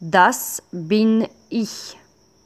Das bin ich.